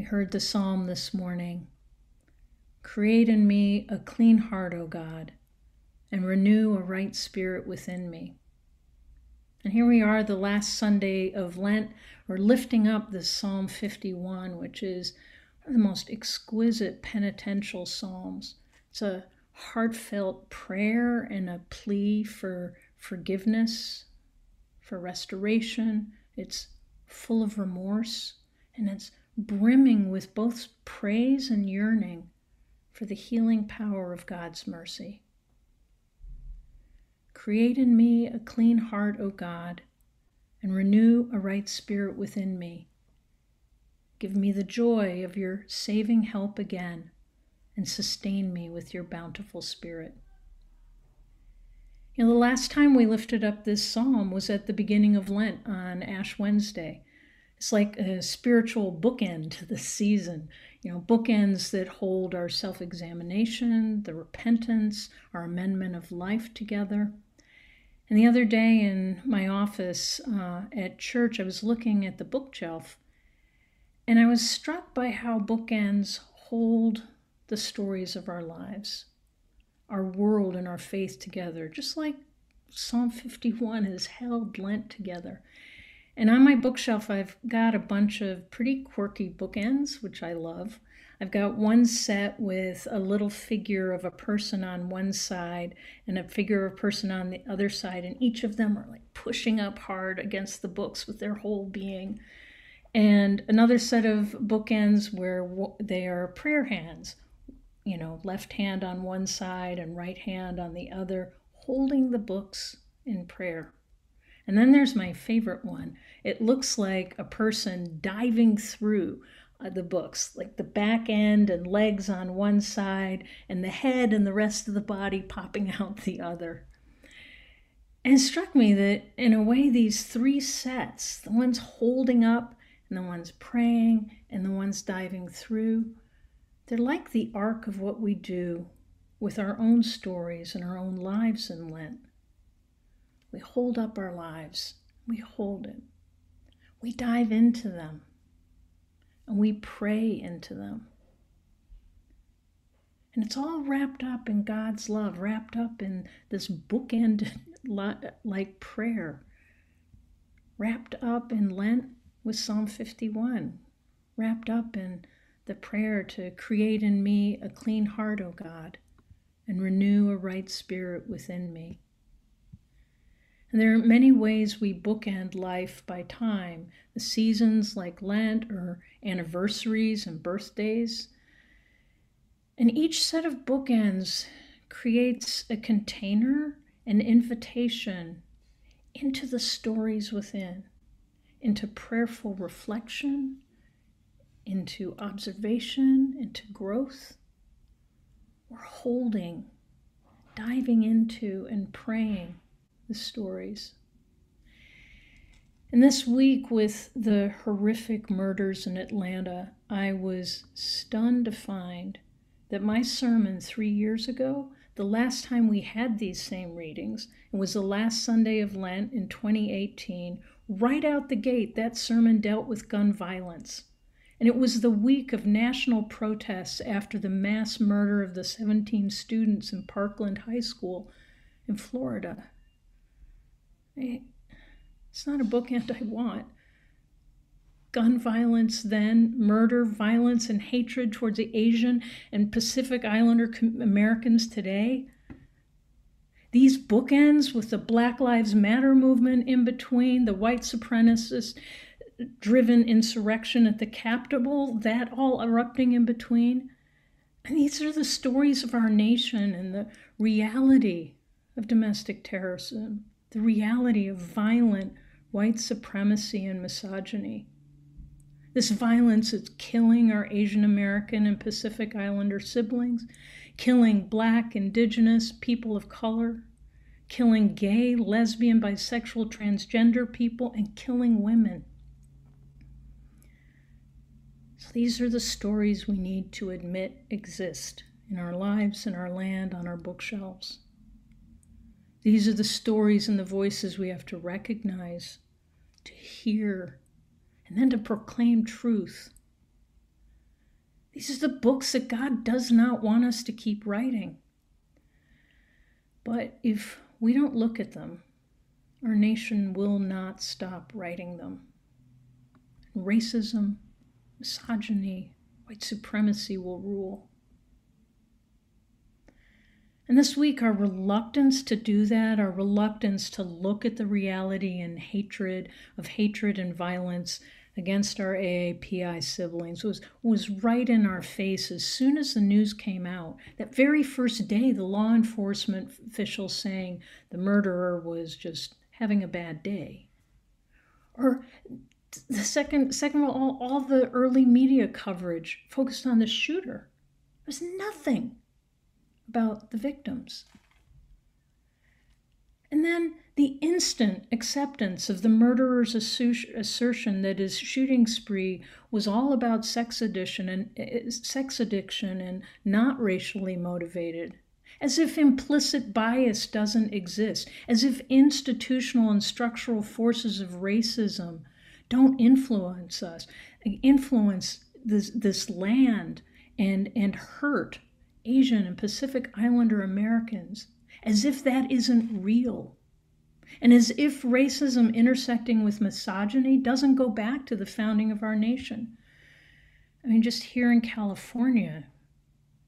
We heard the psalm this morning Create in me a clean heart, O God, and renew a right spirit within me. And here we are, the last Sunday of Lent. We're lifting up this Psalm 51, which is one of the most exquisite penitential psalms. It's a heartfelt prayer and a plea for forgiveness, for restoration. It's full of remorse, and it's brimming with both praise and yearning for the healing power of God's mercy. Create in me a clean heart, O God, and renew a right spirit within me. Give me the joy of your saving help again, and sustain me with your bountiful spirit. You know, the last time we lifted up this psalm was at the beginning of Lent on Ash Wednesday. It's like a spiritual bookend to the season, you know, bookends that hold our self examination, the repentance, our amendment of life together. And the other day in my office uh, at church, I was looking at the bookshelf and I was struck by how bookends hold the stories of our lives, our world, and our faith together, just like Psalm 51 has held Lent together. And on my bookshelf, I've got a bunch of pretty quirky bookends, which I love. I've got one set with a little figure of a person on one side and a figure of a person on the other side, and each of them are like pushing up hard against the books with their whole being. And another set of bookends where they are prayer hands, you know, left hand on one side and right hand on the other, holding the books in prayer. And then there's my favorite one. It looks like a person diving through uh, the books, like the back end and legs on one side, and the head and the rest of the body popping out the other. And struck me that, in a way, these three sets the ones holding up, and the ones praying, and the ones diving through they're like the arc of what we do with our own stories and our own lives in Lent. We hold up our lives, we hold it, we dive into them. And we pray into them. And it's all wrapped up in God's love, wrapped up in this bookend like prayer, wrapped up in Lent with Psalm 51, wrapped up in the prayer to create in me a clean heart, O God, and renew a right spirit within me. And there are many ways we bookend life by time, the seasons like Lent or anniversaries and birthdays. And each set of bookends creates a container, an invitation into the stories within, into prayerful reflection, into observation, into growth. We're holding, diving into, and praying the stories. And this week, with the horrific murders in Atlanta, I was stunned to find that my sermon three years ago, the last time we had these same readings, it was the last Sunday of Lent in 2018. Right out the gate, that sermon dealt with gun violence. And it was the week of national protests after the mass murder of the 17 students in Parkland High School in Florida. It's not a bookend I want. Gun violence then, murder, violence, and hatred towards the Asian and Pacific Islander Americans today. These bookends with the Black Lives Matter movement in between, the white supremacist driven insurrection at the Capitol, that all erupting in between. And these are the stories of our nation and the reality of domestic terrorism the reality of violent white supremacy and misogyny. This violence is killing our Asian American and Pacific Islander siblings, killing black, indigenous, people of color, killing gay, lesbian, bisexual, transgender people, and killing women. So these are the stories we need to admit exist in our lives, in our land, on our bookshelves. These are the stories and the voices we have to recognize, to hear, and then to proclaim truth. These are the books that God does not want us to keep writing. But if we don't look at them, our nation will not stop writing them. Racism, misogyny, white supremacy will rule. And this week, our reluctance to do that, our reluctance to look at the reality and hatred of hatred and violence against our AAPI siblings was, was right in our face as soon as the news came out. That very first day, the law enforcement officials saying the murderer was just having a bad day. Or the second, second all, all the early media coverage focused on the shooter. There's nothing about the victims. And then the instant acceptance of the murderer's assertion that his shooting spree was all about sex addiction and eh, sex addiction and not racially motivated as if implicit bias doesn't exist as if institutional and structural forces of racism don't influence us influence this this land and and hurt Asian and Pacific Islander Americans, as if that isn't real. And as if racism intersecting with misogyny doesn't go back to the founding of our nation. I mean, just here in California,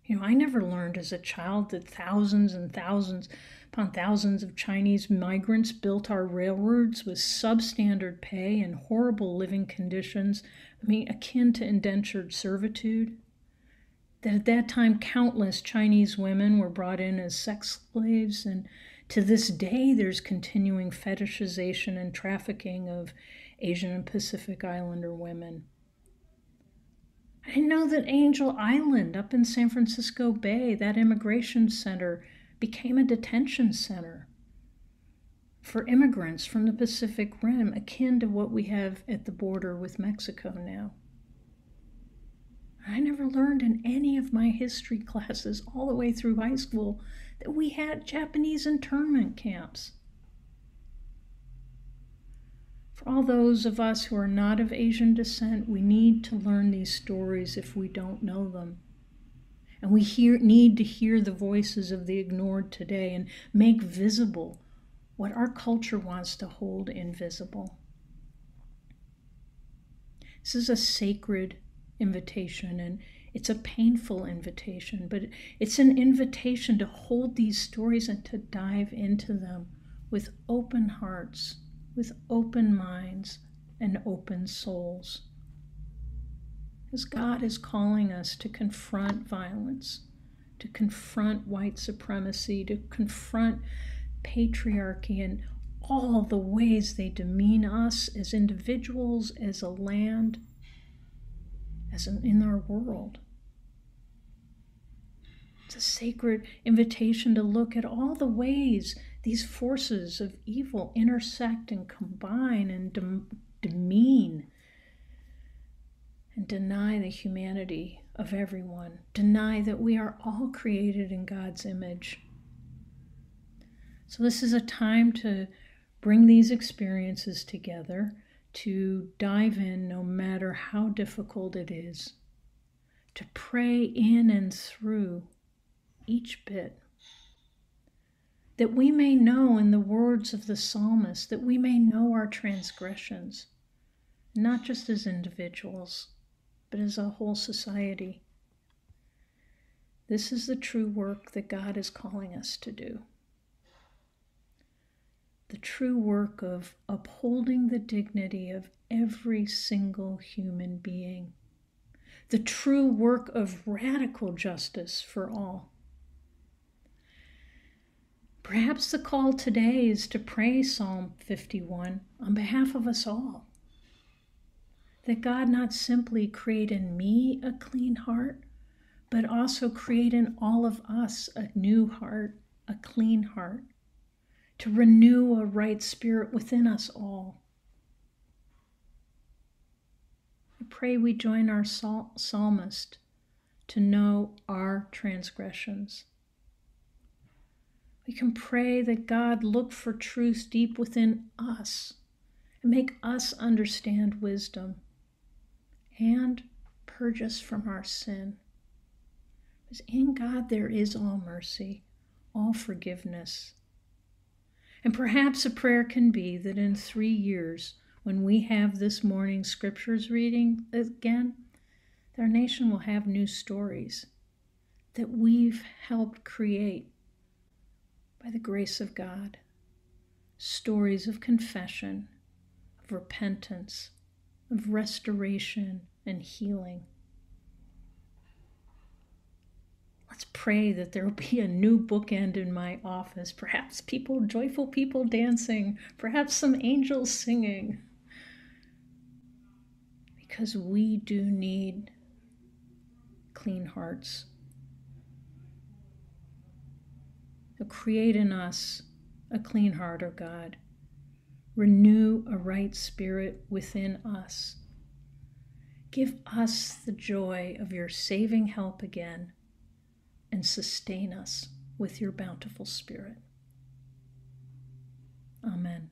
you know, I never learned as a child that thousands and thousands upon thousands of Chinese migrants built our railroads with substandard pay and horrible living conditions, I mean, akin to indentured servitude that at that time countless Chinese women were brought in as sex slaves, and to this day there's continuing fetishization and trafficking of Asian and Pacific Islander women. I know that Angel Island up in San Francisco Bay, that immigration center, became a detention center for immigrants from the Pacific Rim, akin to what we have at the border with Mexico now. I never learned in any of my history classes all the way through high school that we had Japanese internment camps. For all those of us who are not of Asian descent, we need to learn these stories if we don't know them. And we hear, need to hear the voices of the ignored today and make visible what our culture wants to hold invisible. This is a sacred invitation and it's a painful invitation, but it's an invitation to hold these stories and to dive into them with open hearts, with open minds, and open souls. As God is calling us to confront violence, to confront white supremacy, to confront patriarchy and all the ways they demean us as individuals, as a land, as in our world. It's a sacred invitation to look at all the ways these forces of evil intersect and combine and dem- demean and deny the humanity of everyone, deny that we are all created in God's image. So, this is a time to bring these experiences together to dive in no matter how difficult it is, to pray in and through each bit. That we may know, in the words of the psalmist, that we may know our transgressions, not just as individuals, but as a whole society. This is the true work that God is calling us to do the true work of upholding the dignity of every single human being, the true work of radical justice for all. Perhaps the call today is to pray Psalm 51 on behalf of us all. That God not simply create in me a clean heart, but also create in all of us a new heart, a clean heart to renew a right spirit within us all. I pray we join our psalmist to know our transgressions. We can pray that God look for truth deep within us and make us understand wisdom. And purge us from our sin. Because in God there is all mercy, all forgiveness. And perhaps a prayer can be that in three years, when we have this morning scriptures reading again, our nation will have new stories that we've helped create by the grace of God. Stories of confession, of repentance, of restoration and healing. Pray that there will be a new bookend in my office. Perhaps people, joyful people dancing, perhaps some angels singing. Because we do need clean hearts. So create in us a clean heart, O God. Renew a right spirit within us. Give us the joy of your saving help again and sustain us with your bountiful spirit. Amen.